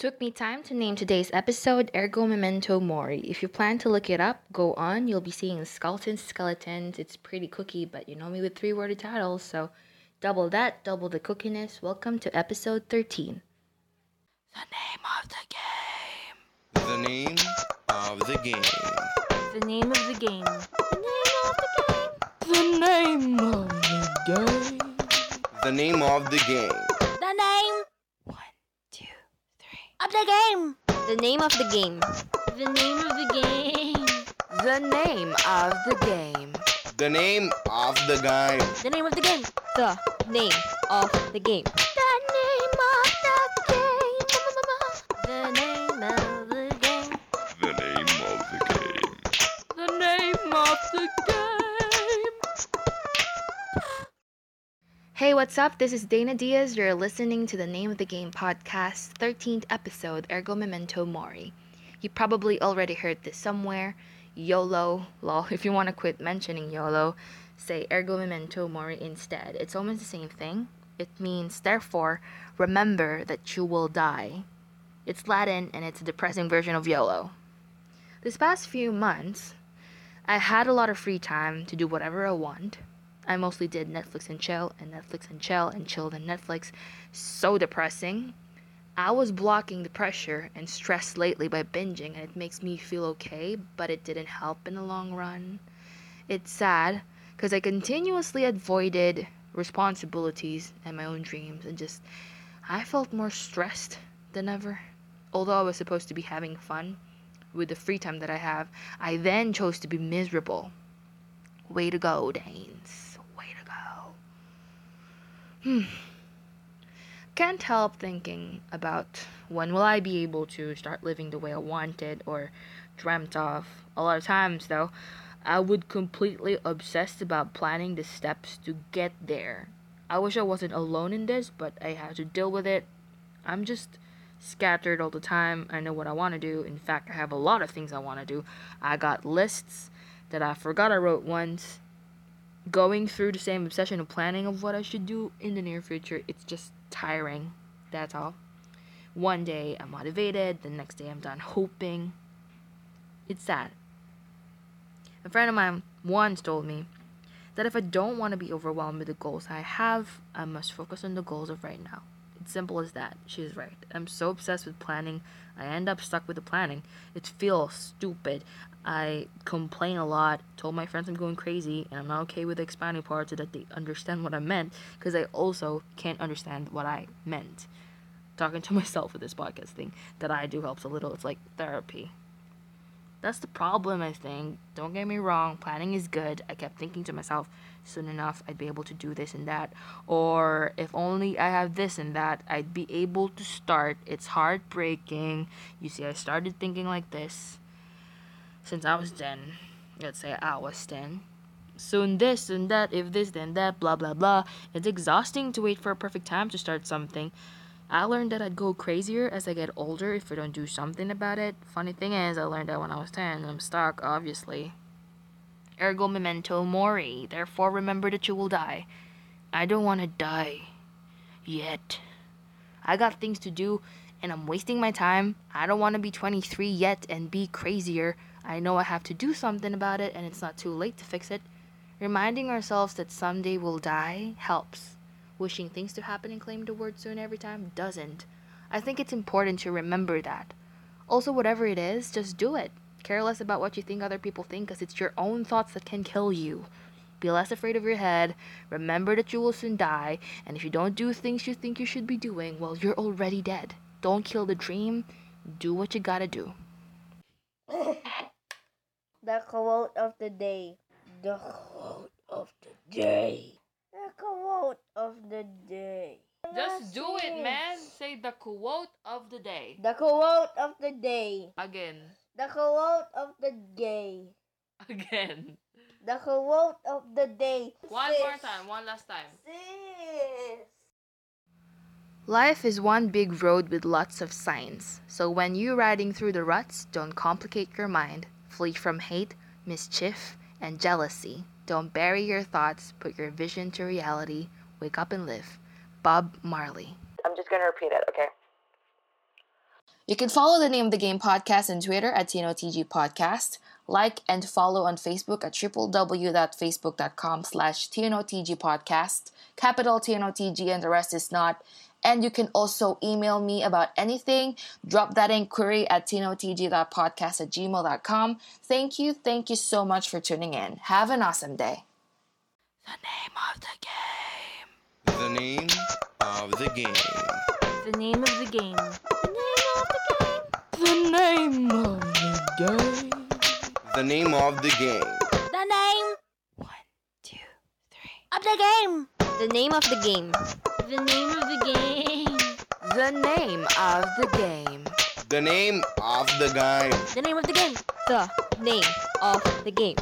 Took me time to name today's episode Ergo Memento Mori. If you plan to look it up, go on. You'll be seeing skeletons, skeletons. It's pretty cookie, but you know me with three worded titles, so double that, double the cookiness. Welcome to episode 13. The name of the game. The name of the game. The name of the game. The name of the game. The name of the game. The name One, two, three. of the game. The name of the game. The name of the game. The name of the game. The name of the game. The name of the game. The name of the game. What's up? This is Dana Diaz. You're listening to the Name of the Game podcast, 13th episode, Ergo Memento Mori. You probably already heard this somewhere. YOLO, lol. If you want to quit mentioning YOLO, say Ergo Memento Mori instead. It's almost the same thing. It means, therefore, remember that you will die. It's Latin and it's a depressing version of YOLO. This past few months, I had a lot of free time to do whatever I want. I mostly did Netflix and chill and Netflix and chill and chill and Netflix. So depressing. I was blocking the pressure and stress lately by binging, and it makes me feel okay, but it didn't help in the long run. It's sad because I continuously avoided responsibilities and my own dreams, and just I felt more stressed than ever. Although I was supposed to be having fun with the free time that I have, I then chose to be miserable. Way to go, Danes. Hmm. Can't help thinking about when will I be able to start living the way I wanted or dreamt of. A lot of times, though, I would completely obsess about planning the steps to get there. I wish I wasn't alone in this, but I have to deal with it. I'm just scattered all the time. I know what I want to do. In fact, I have a lot of things I want to do. I got lists that I forgot I wrote once. Going through the same obsession of planning of what I should do in the near future, it's just tiring. That's all. One day I'm motivated, the next day I'm done hoping. It's sad. A friend of mine once told me that if I don't want to be overwhelmed with the goals I have, I must focus on the goals of right now. Simple as that. She's right. I'm so obsessed with planning, I end up stuck with the planning. It feels stupid. I complain a lot, told my friends I'm going crazy, and I'm not okay with the expanding part so that they understand what I meant, because I also can't understand what I meant. Talking to myself with this podcast thing that I do helps a little. It's like therapy. That's the problem, I think. Don't get me wrong, planning is good. I kept thinking to myself, soon enough, I'd be able to do this and that. Or if only I have this and that, I'd be able to start. It's heartbreaking. You see, I started thinking like this since I was 10. Let's say I was 10. Soon this and that, if this, then that, blah, blah, blah. It's exhausting to wait for a perfect time to start something. I learned that I'd go crazier as I get older if I don't do something about it. Funny thing is, I learned that when I was 10. I'm stuck, obviously. Ergo memento mori. Therefore, remember that you will die. I don't want to die. Yet. I got things to do, and I'm wasting my time. I don't want to be 23 yet and be crazier. I know I have to do something about it, and it's not too late to fix it. Reminding ourselves that someday we'll die helps wishing things to happen and claim the word soon every time doesn't. I think it's important to remember that. Also, whatever it is, just do it. Care less about what you think other people think because it's your own thoughts that can kill you. Be less afraid of your head. Remember that you will soon die. And if you don't do things you think you should be doing, well, you're already dead. Don't kill the dream. Do what you gotta do. The quote of the day. The quote of the day. The quote of the day. Just do it, man. Say the quote of the day. The quote of the day. Again. The quote of the day. Again. The quote of the day. One Sis. more time. One last time. Sis. Life is one big road with lots of signs. So when you're riding through the ruts, don't complicate your mind. Flee from hate, mischief, and jealousy. Don't bury your thoughts. Put your vision to reality. Wake up and live. Bob Marley. I'm just gonna repeat it, okay? You can follow the Name of the Game podcast on Twitter at TNOTG Podcast. Like and follow on Facebook at www.facebook.com slash TNOTG Podcast. Capital TNOTG and the rest is not. And you can also email me about anything. Drop that inquiry at tnotg.podcast at gmail.com. Thank you, thank you so much for tuning in. Have an awesome day. The name of the game. The name of the game. The name of the game. The name of the game. The name of the game. The name One, two, three. of the game. The name of the game. The name of the game. The name of the game. The name of the game. The name of the game. The name of the game.